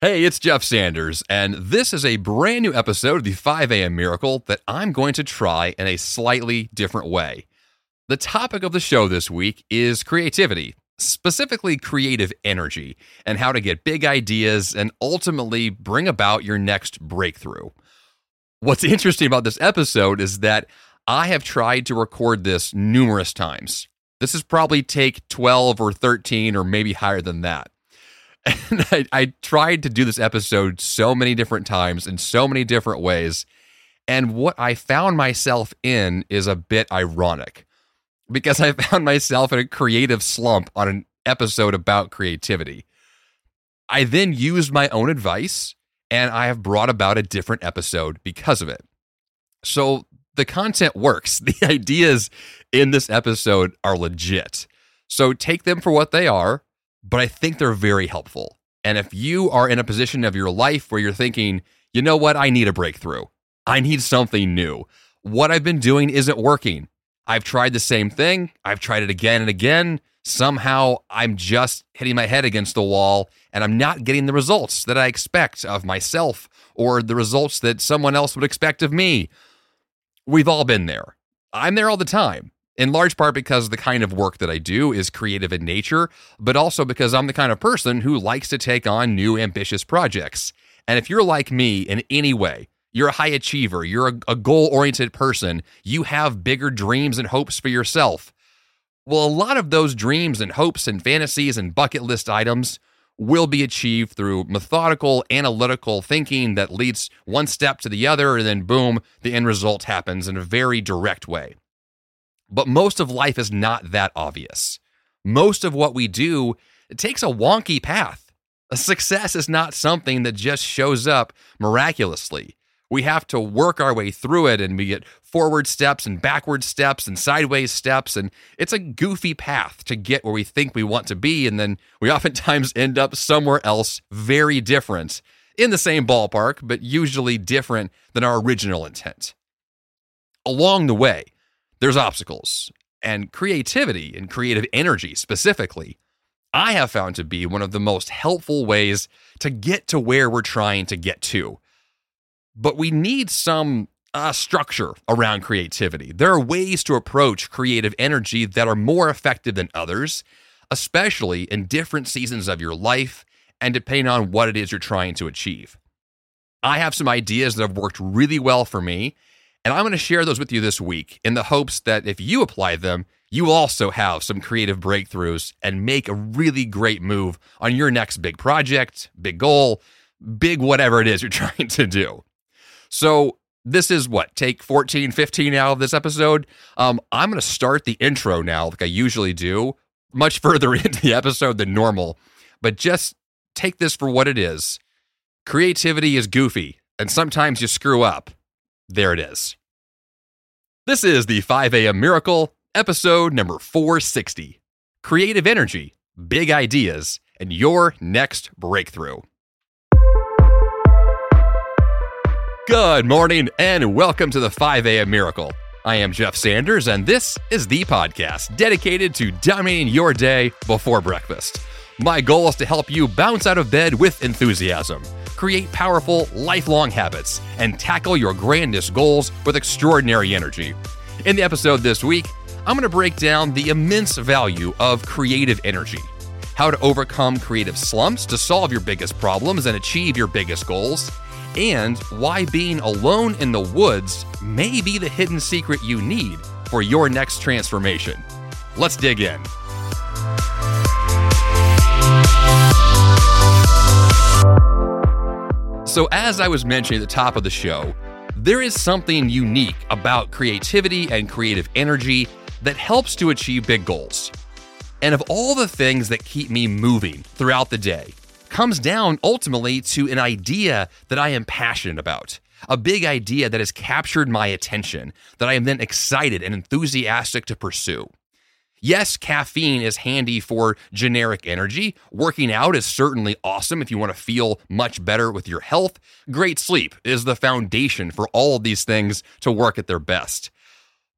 Hey, it's Jeff Sanders, and this is a brand new episode of the 5 a.m. Miracle that I'm going to try in a slightly different way. The topic of the show this week is creativity, specifically creative energy, and how to get big ideas and ultimately bring about your next breakthrough. What's interesting about this episode is that I have tried to record this numerous times. This is probably take 12 or 13 or maybe higher than that. And I, I, tried to do this episode so many different times in so many different ways. And what I found myself in is a bit ironic because I found myself in a creative slump on an episode about creativity. I then used my own advice and I have brought about a different episode because of it. So the content works. The ideas in this episode are legit. So take them for what they are but I think they're very helpful. And if you are in a position of your life where you're thinking, you know what, I need a breakthrough, I need something new. What I've been doing isn't working. I've tried the same thing, I've tried it again and again. Somehow I'm just hitting my head against the wall and I'm not getting the results that I expect of myself or the results that someone else would expect of me. We've all been there. I'm there all the time in large part because the kind of work that I do is creative in nature, but also because I'm the kind of person who likes to take on new ambitious projects. And if you're like me in any way, you're a high achiever, you're a, a goal oriented person, you have bigger dreams and hopes for yourself. Well, a lot of those dreams and hopes and fantasies and bucket list items will be achieved through methodical, analytical thinking that leads one step to the other, and then boom, the end result happens in a very direct way. But most of life is not that obvious. Most of what we do it takes a wonky path. Success is not something that just shows up miraculously. We have to work our way through it and we get forward steps and backward steps and sideways steps. And it's a goofy path to get where we think we want to be. And then we oftentimes end up somewhere else very different in the same ballpark, but usually different than our original intent. Along the way, there's obstacles. And creativity and creative energy specifically, I have found to be one of the most helpful ways to get to where we're trying to get to. But we need some uh, structure around creativity. There are ways to approach creative energy that are more effective than others, especially in different seasons of your life and depending on what it is you're trying to achieve. I have some ideas that have worked really well for me and I'm going to share those with you this week in the hopes that if you apply them, you also have some creative breakthroughs and make a really great move on your next big project, big goal, big whatever it is you're trying to do. So, this is what, take 14, 15 out of this episode. Um, I'm going to start the intro now, like I usually do, much further into the episode than normal. But just take this for what it is. Creativity is goofy, and sometimes you screw up. There it is. This is the 5 a.m. Miracle, episode number 460 Creative Energy, Big Ideas, and Your Next Breakthrough. Good morning, and welcome to the 5 a.m. Miracle. I am Jeff Sanders, and this is the podcast dedicated to dominating your day before breakfast. My goal is to help you bounce out of bed with enthusiasm create powerful, lifelong habits, and tackle your grandest goals with extraordinary energy. In the episode this week, I'm going to break down the immense value of creative energy, how to overcome creative slumps to solve your biggest problems and achieve your biggest goals, and why being alone in the woods may be the hidden secret you need for your next transformation. Let's dig in. So, as I was mentioning at the top of the show, there is something unique about creativity and creative energy that helps to achieve big goals. And of all the things that keep me moving throughout the day, comes down ultimately to an idea that I am passionate about. A big idea that has captured my attention, that I am then excited and enthusiastic to pursue. Yes, caffeine is handy for generic energy. Working out is certainly awesome if you want to feel much better with your health. Great sleep is the foundation for all of these things to work at their best.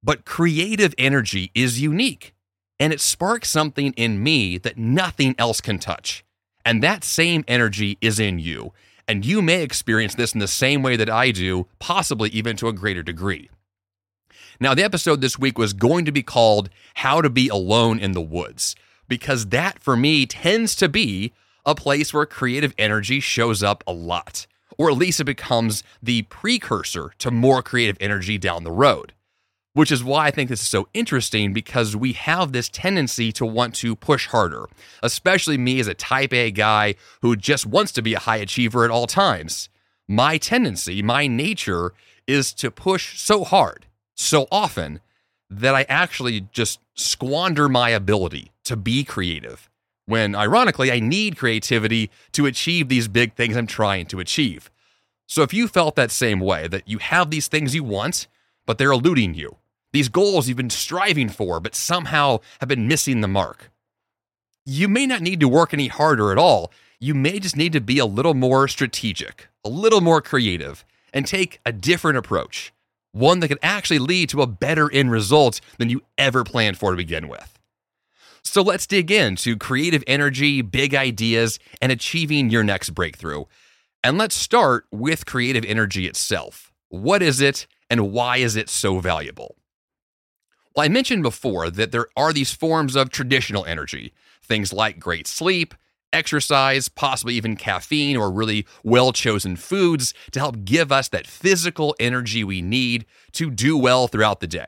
But creative energy is unique, and it sparks something in me that nothing else can touch. And that same energy is in you. And you may experience this in the same way that I do, possibly even to a greater degree. Now, the episode this week was going to be called How to Be Alone in the Woods, because that for me tends to be a place where creative energy shows up a lot, or at least it becomes the precursor to more creative energy down the road. Which is why I think this is so interesting because we have this tendency to want to push harder, especially me as a type A guy who just wants to be a high achiever at all times. My tendency, my nature is to push so hard, so often, that I actually just squander my ability to be creative. When ironically, I need creativity to achieve these big things I'm trying to achieve. So if you felt that same way, that you have these things you want, but they're eluding you, these goals you've been striving for, but somehow have been missing the mark. You may not need to work any harder at all. You may just need to be a little more strategic, a little more creative, and take a different approach, one that can actually lead to a better end result than you ever planned for to begin with. So let's dig into creative energy, big ideas, and achieving your next breakthrough. And let's start with creative energy itself. What is it, and why is it so valuable? Well, I mentioned before that there are these forms of traditional energy, things like great sleep, exercise, possibly even caffeine or really well chosen foods to help give us that physical energy we need to do well throughout the day.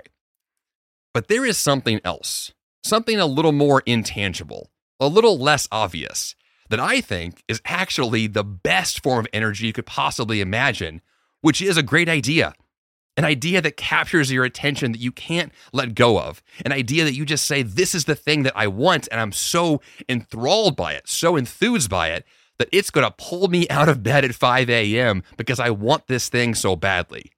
But there is something else, something a little more intangible, a little less obvious, that I think is actually the best form of energy you could possibly imagine, which is a great idea an idea that captures your attention that you can't let go of, an idea that you just say, This is the thing that I want, and I'm so enthralled by it, so enthused by it, that it's going to pull me out of bed at 5 a.m. because I want this thing so badly.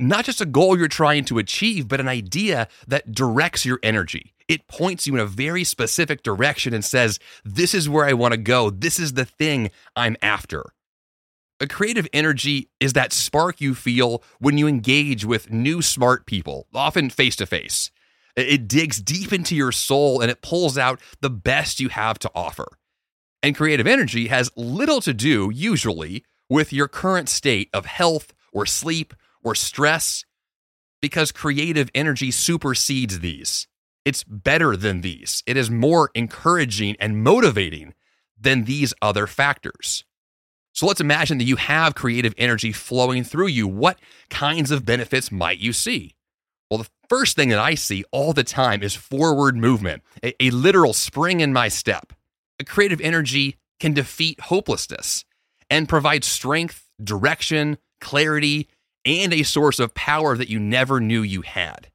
Not just a goal you're trying to achieve, but an idea that directs your energy. It points you in a very specific direction and says, This is where I want to go. This is the thing I'm after. A creative energy is that spark you feel when you engage with new smart people, often face to face. It digs deep into your soul and it pulls out the best you have to offer. And creative energy has little to do, usually, with your current state of health or sleep or stress, because creative energy supersedes these. It's better than these. It is more encouraging and motivating than these other factors. So let's imagine that you have creative energy flowing through you. What kinds of benefits might you see? Well, the first thing that I see all the time is forward movement, a, a literal spring in my step. A creative energy can defeat hopelessness and provide strength, direction, clarity, and a source of power that you never knew you had.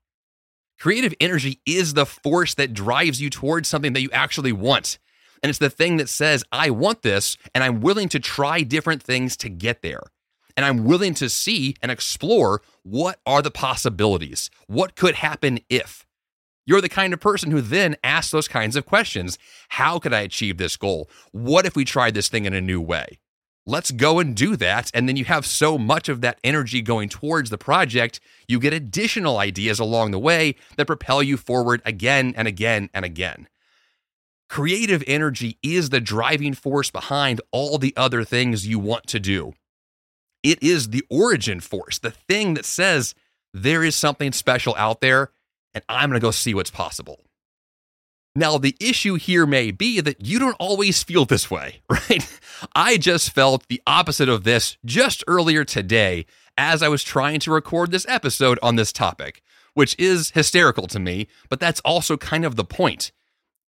Creative energy is the force that drives you towards something that you actually want. And it's the thing that says, I want this, and I'm willing to try different things to get there. And I'm willing to see and explore what are the possibilities? What could happen if? You're the kind of person who then asks those kinds of questions. How could I achieve this goal? What if we tried this thing in a new way? Let's go and do that. And then you have so much of that energy going towards the project, you get additional ideas along the way that propel you forward again and again and again. Creative energy is the driving force behind all the other things you want to do. It is the origin force, the thing that says there is something special out there and I'm going to go see what's possible. Now, the issue here may be that you don't always feel this way, right? I just felt the opposite of this just earlier today as I was trying to record this episode on this topic, which is hysterical to me, but that's also kind of the point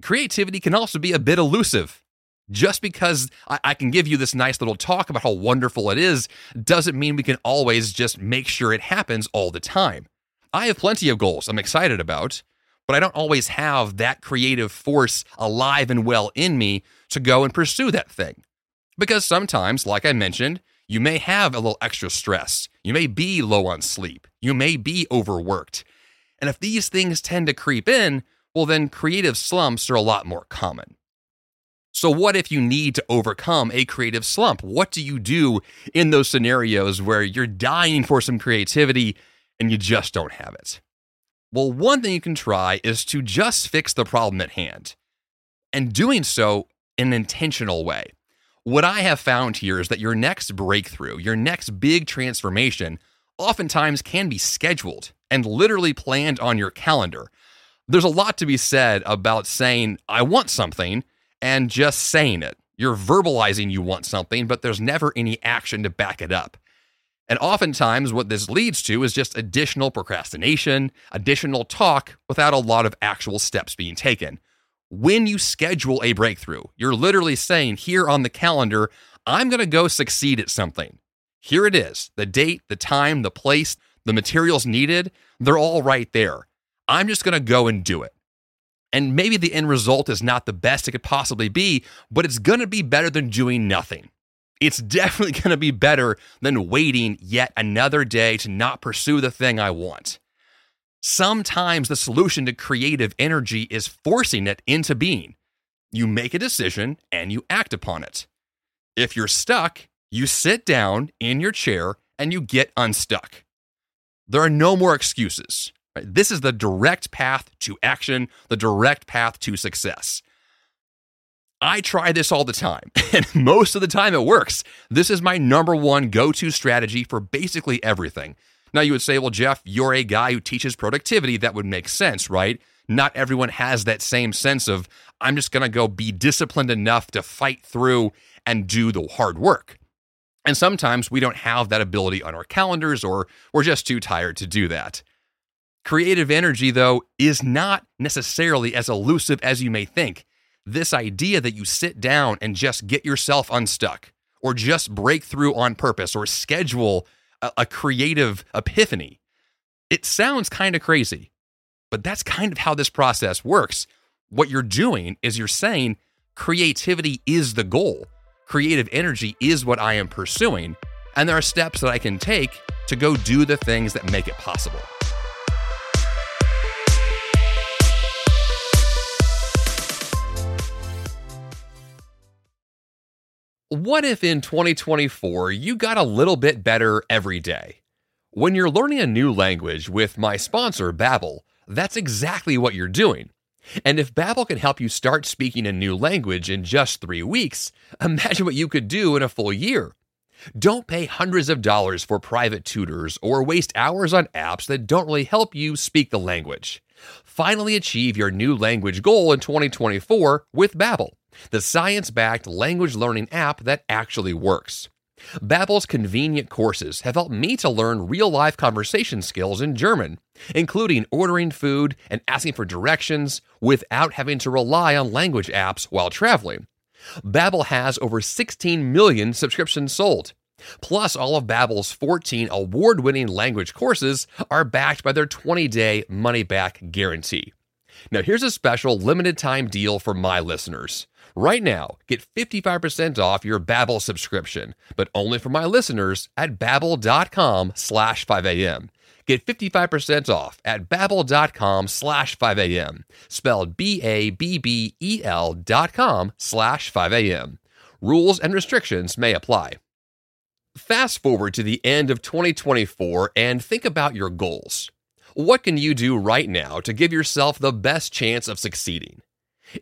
creativity can also be a bit elusive. Just because I, I, can give you this nice little talk about how wonderful it is doesn't mean we can always just make sure it happens all the time. I have plenty of goals I'm excited about, but I don't always have that creative force alive and well in me to go and pursue that thing. Because sometimes, like I mentioned, you may have a little extra stress. You may be low on sleep. You may be overworked. And if these things tend to creep in, well, then creative slumps are a lot more common. So, what if you need to overcome a creative slump? What do you do in those scenarios where you're dying for some creativity and you just don't have it? Well, one thing you can try is to just fix the problem at hand and doing so in an intentional way. What I have found here is that your next breakthrough, your next big transformation, oftentimes can be scheduled and literally planned on your calendar. There's a lot to be said about saying, I want something, and just saying it. You're verbalizing you want something, but there's never any action to back it up. And oftentimes, what this leads to is just additional procrastination, additional talk without a lot of actual steps being taken. When you schedule a breakthrough, you're literally saying here on the calendar, I'm going to go succeed at something. Here it is the date, the time, the place, the materials needed, they're all right there. I'm just going to go and do it. And maybe the end result is not the best it could possibly be, but it's going to be better than doing nothing. It's definitely going to be better than waiting yet another day to not pursue the thing I want. Sometimes the solution to creative energy is forcing it into being. You make a decision and you act upon it. If you're stuck, you sit down in your chair and you get unstuck. There are no more excuses. This is the direct path to action, the direct path to success. I try this all the time, and most of the time it works. This is my number one go to strategy for basically everything. Now, you would say, well, Jeff, you're a guy who teaches productivity. That would make sense, right? Not everyone has that same sense of, I'm just going to go be disciplined enough to fight through and do the hard work. And sometimes we don't have that ability on our calendars, or we're just too tired to do that. Creative energy, though, is not necessarily as elusive as you may think this idea that you sit down and just get yourself unstuck or just break through on purpose or schedule a, a creative epiphany. It sounds kind of crazy, but that's kind of how this process works. What you're doing is you're saying creativity is the goal, creative energy is what I am pursuing, and there are steps that I can take to go do the things that make it possible. What if in 2024 you got a little bit better every day? When you're learning a new language with my sponsor, Babbel, that's exactly what you're doing. And if Babbel can help you start speaking a new language in just 3 weeks, imagine what you could do in a full year. Don't pay hundreds of dollars for private tutors or waste hours on apps that don't really help you speak the language. Finally achieve your new language goal in 2024 with Babbel the science-backed language learning app that actually works. Babbel's convenient courses have helped me to learn real-life conversation skills in German, including ordering food and asking for directions without having to rely on language apps while traveling. Babbel has over 16 million subscriptions sold. Plus, all of Babbel's 14 award-winning language courses are backed by their 20-day money-back guarantee. Now, here's a special limited time deal for my listeners. Right now, get 55% off your Babbel subscription, but only for my listeners at babbel.com slash 5am. Get 55% off at babbel.com slash 5am, spelled B-A-B-B-E-L dot com slash 5am. Rules and restrictions may apply. Fast forward to the end of 2024 and think about your goals. What can you do right now to give yourself the best chance of succeeding?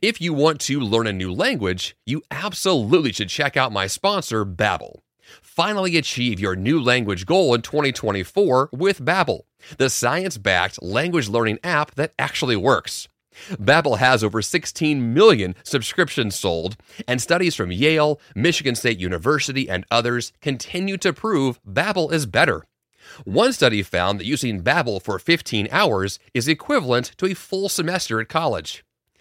If you want to learn a new language, you absolutely should check out my sponsor, Babbel. Finally achieve your new language goal in 2024 with Babbel, the science-backed language learning app that actually works. Babbel has over 16 million subscriptions sold, and studies from Yale, Michigan State University, and others continue to prove Babbel is better. One study found that using Babbel for 15 hours is equivalent to a full semester at college.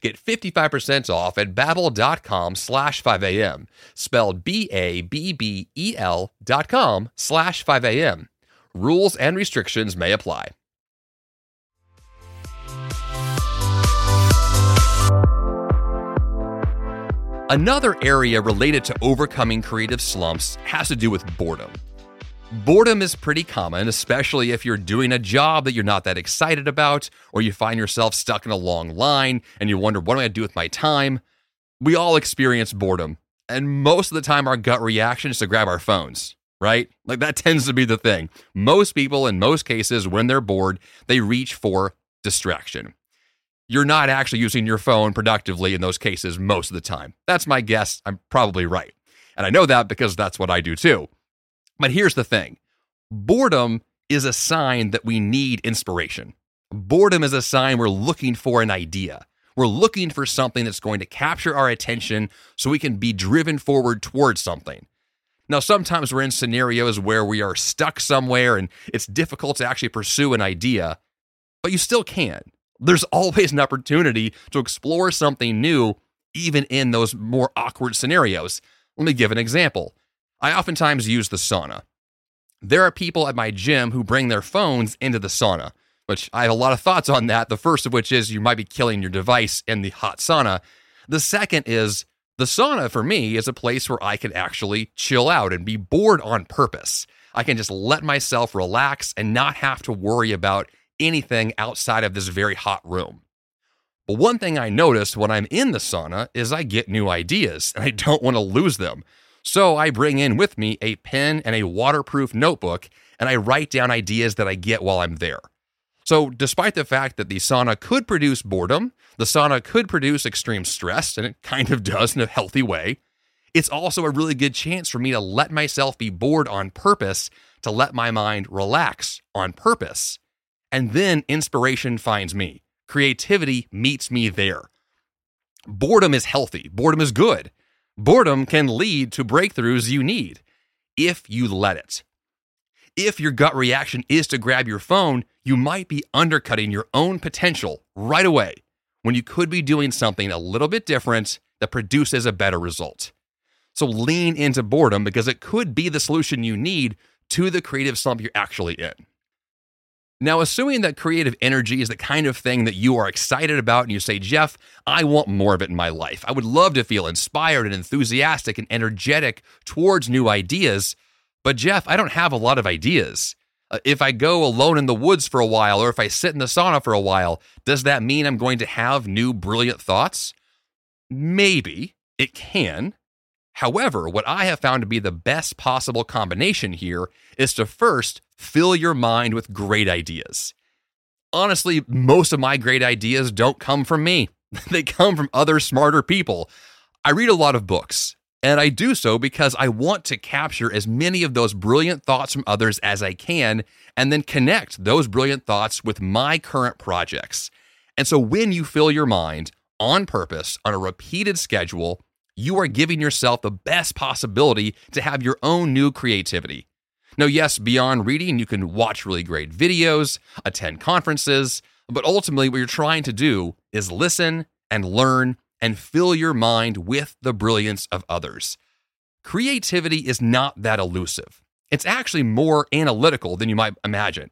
Get 55% off at babbel.com slash 5am, spelled B-A-B-B-E-L dot com slash 5am. Rules and restrictions may apply. Another area related to overcoming creative slumps has to do with boredom. Boredom is pretty common, especially if you're doing a job that you're not that excited about, or you find yourself stuck in a long line and you wonder, what am I going to do with my time? We all experience boredom, and most of the time, our gut reaction is to grab our phones, right? Like that tends to be the thing. Most people, in most cases, when they're bored, they reach for distraction. You're not actually using your phone productively in those cases most of the time. That's my guess. I'm probably right. And I know that because that's what I do too. But here's the thing boredom is a sign that we need inspiration. Boredom is a sign we're looking for an idea. We're looking for something that's going to capture our attention so we can be driven forward towards something. Now, sometimes we're in scenarios where we are stuck somewhere and it's difficult to actually pursue an idea, but you still can. There's always an opportunity to explore something new, even in those more awkward scenarios. Let me give an example. I oftentimes use the sauna. There are people at my gym who bring their phones into the sauna, which I have a lot of thoughts on that. The first of which is you might be killing your device in the hot sauna. The second is the sauna for me is a place where I can actually chill out and be bored on purpose. I can just let myself relax and not have to worry about anything outside of this very hot room. But one thing I notice when I'm in the sauna is I get new ideas and I don't want to lose them. So I bring in with me a pen and a waterproof notebook and I write down ideas that I get while I'm there. So, despite the fact that the sauna could produce boredom, the sauna could produce extreme stress, and it kind of does in a healthy way, it's also a really good chance for me to let myself be bored on purpose, to let my mind relax on purpose. And then inspiration finds me. Creativity meets me there. Boredom is healthy, boredom is good. Boredom can lead to breakthroughs you need if you let it. If your gut reaction is to grab your phone, you might be undercutting your own potential right away when you could be doing something a little bit different that produces a better result. So lean into boredom because it could be the solution you need to the creative slump you're actually in. Now, assuming that creative energy is the kind of thing that you are excited about and you say, Jeff, I want more of it in my life. I would love to feel inspired and enthusiastic and energetic towards new ideas. But, Jeff, I don't have a lot of ideas. Uh, if I go alone in the woods for a while or if I sit in the sauna for a while, does that mean I'm going to have new brilliant thoughts? Maybe it can. However, what I have found to be the best possible combination here is to first fill your mind with great ideas. Honestly, most of my great ideas don't come from me, they come from other smarter people. I read a lot of books, and I do so because I want to capture as many of those brilliant thoughts from others as I can, and then connect those brilliant thoughts with my current projects. And so when you fill your mind on purpose on a repeated schedule, you are giving yourself the best possibility to have your own new creativity. Now, yes, beyond reading, you can watch really great videos, attend conferences, but ultimately, what you're trying to do is listen and learn and fill your mind with the brilliance of others. Creativity is not that elusive. It's actually more analytical than you might imagine.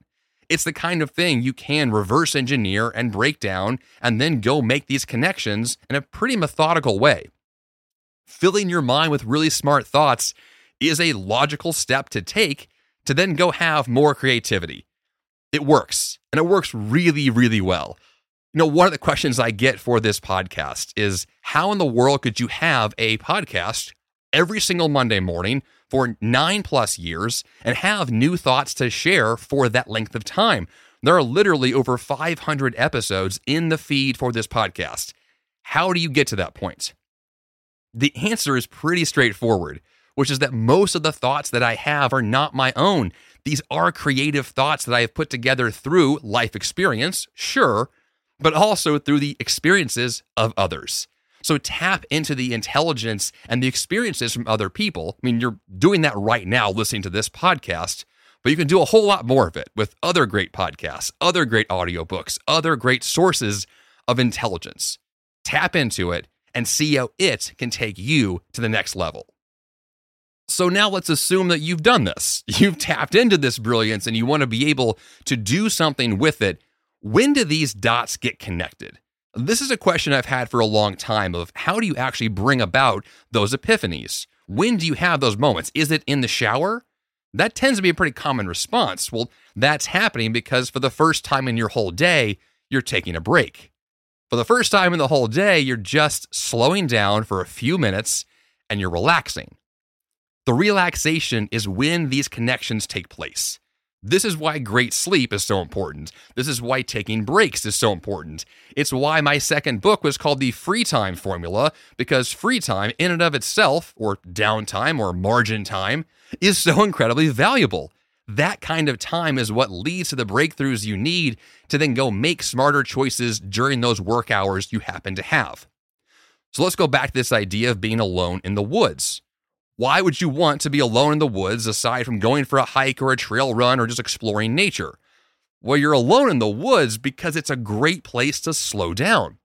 It's the kind of thing you can reverse engineer and break down and then go make these connections in a pretty methodical way. Filling your mind with really smart thoughts is a logical step to take to then go have more creativity. It works, and it works really, really well. You know, one of the questions I get for this podcast is how in the world could you have a podcast every single Monday morning for nine plus years and have new thoughts to share for that length of time? There are literally over 500 episodes in the feed for this podcast. How do you get to that point? The answer is pretty straightforward, which is that most of the thoughts that I have are not my own. These are creative thoughts that I have put together through life experience, sure, but also through the experiences of others. So tap into the intelligence and the experiences from other people. I mean, you're doing that right now listening to this podcast, but you can do a whole lot more of it with other great podcasts, other great audiobooks, other great sources of intelligence. Tap into it and see how it can take you to the next level. So now let's assume that you've done this. You've tapped into this brilliance and you want to be able to do something with it when do these dots get connected? This is a question I've had for a long time of how do you actually bring about those epiphanies? When do you have those moments? Is it in the shower? That tends to be a pretty common response. Well, that's happening because for the first time in your whole day, you're taking a break. For the first time in the whole day, you're just slowing down for a few minutes and you're relaxing. The relaxation is when these connections take place. This is why great sleep is so important. This is why taking breaks is so important. It's why my second book was called The Free Time Formula, because free time, in and of itself, or downtime or margin time, is so incredibly valuable. That kind of time is what leads to the breakthroughs you need to then go make smarter choices during those work hours you happen to have. So let's go back to this idea of being alone in the woods. Why would you want to be alone in the woods aside from going for a hike or a trail run or just exploring nature? Well, you're alone in the woods because it's a great place to slow down.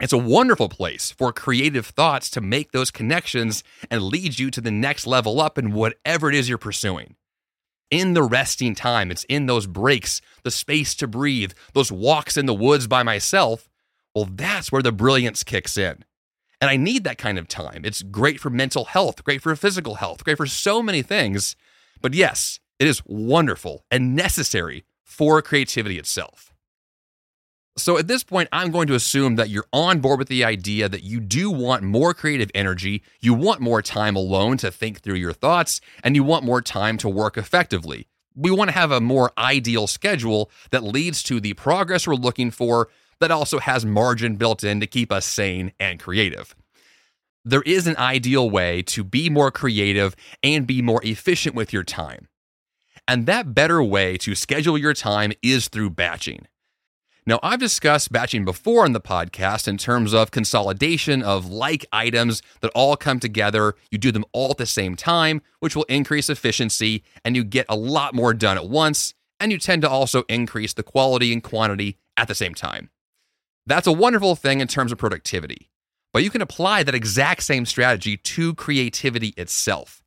It's a wonderful place for creative thoughts to make those connections and lead you to the next level up in whatever it is you're pursuing. In the resting time, it's in those breaks, the space to breathe, those walks in the woods by myself. Well, that's where the brilliance kicks in. And I need that kind of time. It's great for mental health, great for physical health, great for so many things. But yes, it is wonderful and necessary for creativity itself. So at this point, I'm going to assume that you're on board with the idea that you do want more creative energy, you want more time alone to think through your thoughts, and you want more time to work effectively. We want to have a more ideal schedule that leads to the progress we're looking for that also has margin built in to keep us sane and creative. There is an ideal way to be more creative and be more efficient with your time. And that better way to schedule your time is through batching. Now, I've discussed batching before in the podcast in terms of consolidation of like items that all come together. You do them all at the same time, which will increase efficiency and you get a lot more done at once. And you tend to also increase the quality and quantity at the same time. That's a wonderful thing in terms of productivity, but you can apply that exact same strategy to creativity itself.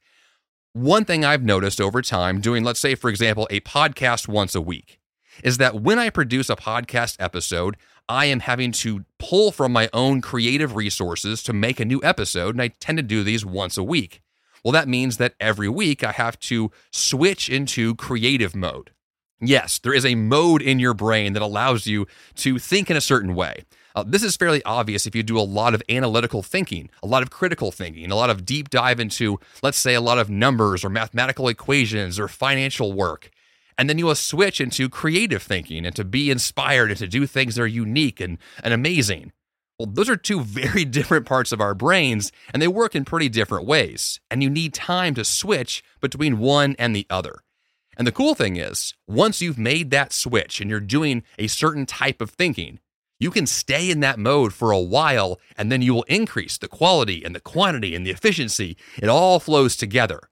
One thing I've noticed over time doing, let's say, for example, a podcast once a week, is that when I produce a podcast episode, I am having to pull from my own creative resources to make a new episode, and I tend to do these once a week. Well, that means that every week I have to switch into creative mode. Yes, there is a mode in your brain that allows you to think in a certain way. Uh, this is fairly obvious if you do a lot of analytical thinking, a lot of critical thinking, a lot of deep dive into, let's say, a lot of numbers or mathematical equations or financial work. And then you will switch into creative thinking and to be inspired and to do things that are unique and, and amazing. Well, those are two very different parts of our brains, and they work in pretty different ways. And you need time to switch between one and the other. And the cool thing is, once you've made that switch and you're doing a certain type of thinking, you can stay in that mode for a while and then you will increase the quality and the quantity and the efficiency. It all flows together.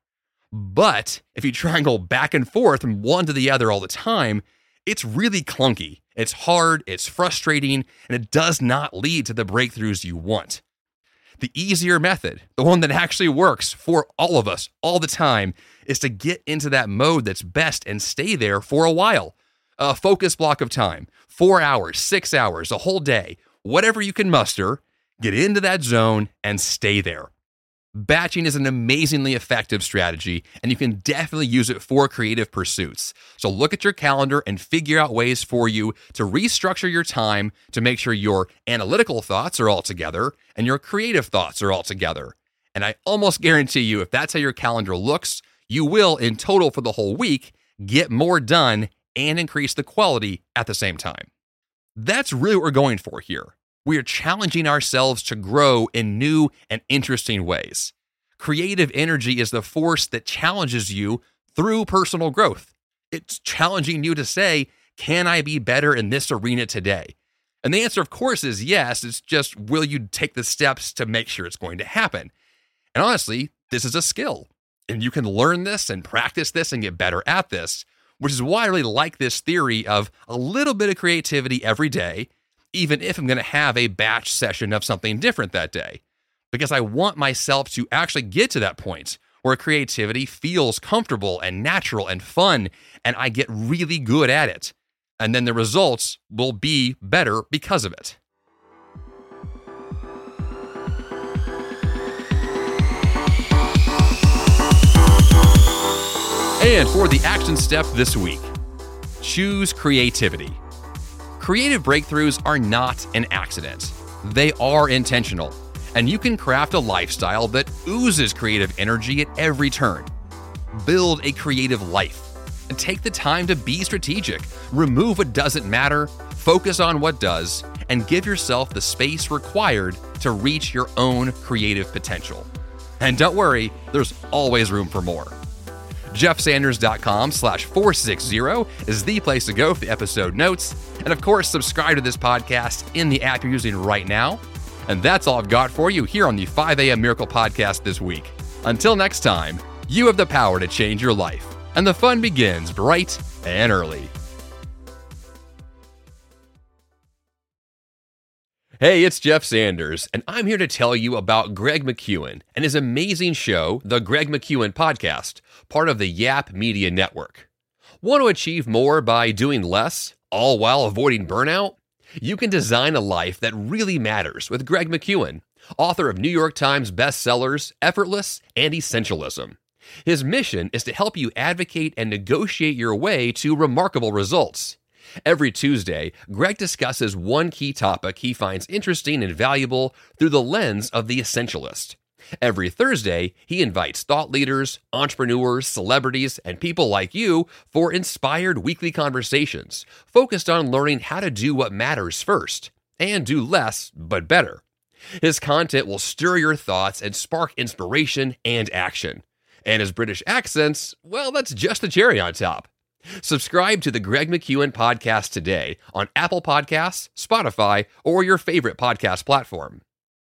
But if you try and go back and forth from one to the other all the time, it's really clunky. It's hard, it's frustrating, and it does not lead to the breakthroughs you want. The easier method, the one that actually works for all of us all the time, is to get into that mode that's best and stay there for a while. A focus block of time, four hours, six hours, a whole day, whatever you can muster, get into that zone and stay there. Batching is an amazingly effective strategy, and you can definitely use it for creative pursuits. So look at your calendar and figure out ways for you to restructure your time to make sure your analytical thoughts are all together and your creative thoughts are all together. And I almost guarantee you, if that's how your calendar looks, you will, in total for the whole week, get more done and increase the quality at the same time. That's really what we're going for here. We are challenging ourselves to grow in new and interesting ways. Creative energy is the force that challenges you through personal growth. It's challenging you to say, Can I be better in this arena today? And the answer, of course, is yes. It's just, will you take the steps to make sure it's going to happen? And honestly, this is a skill. And you can learn this and practice this and get better at this, which is why I really like this theory of a little bit of creativity every day, even if I'm going to have a batch session of something different that day. Because I want myself to actually get to that point where creativity feels comfortable and natural and fun, and I get really good at it. And then the results will be better because of it. And for the action step this week, choose creativity. Creative breakthroughs are not an accident, they are intentional. And you can craft a lifestyle that oozes creative energy at every turn. Build a creative life and take the time to be strategic. Remove what doesn't matter, focus on what does, and give yourself the space required to reach your own creative potential. And don't worry, there's always room for more jeffsanders.com slash 460 is the place to go for the episode notes. And of course, subscribe to this podcast in the app you're using right now. And that's all I've got for you here on the 5 a.m. Miracle Podcast this week. Until next time, you have the power to change your life. And the fun begins bright and early. Hey, it's Jeff Sanders, and I'm here to tell you about Greg McKeown and his amazing show, The Greg McKeown Podcast, part of the Yap Media Network. Want to achieve more by doing less, all while avoiding burnout? You can design a life that really matters with Greg McKeown, author of New York Times bestsellers Effortless and Essentialism. His mission is to help you advocate and negotiate your way to remarkable results. Every Tuesday, Greg discusses one key topic he finds interesting and valuable through the lens of the essentialist. Every Thursday, he invites thought leaders, entrepreneurs, celebrities, and people like you for inspired weekly conversations focused on learning how to do what matters first and do less but better. His content will stir your thoughts and spark inspiration and action. And his British accents, well, that's just the cherry on top. Subscribe to the Greg McKeown podcast today on Apple Podcasts, Spotify, or your favorite podcast platform.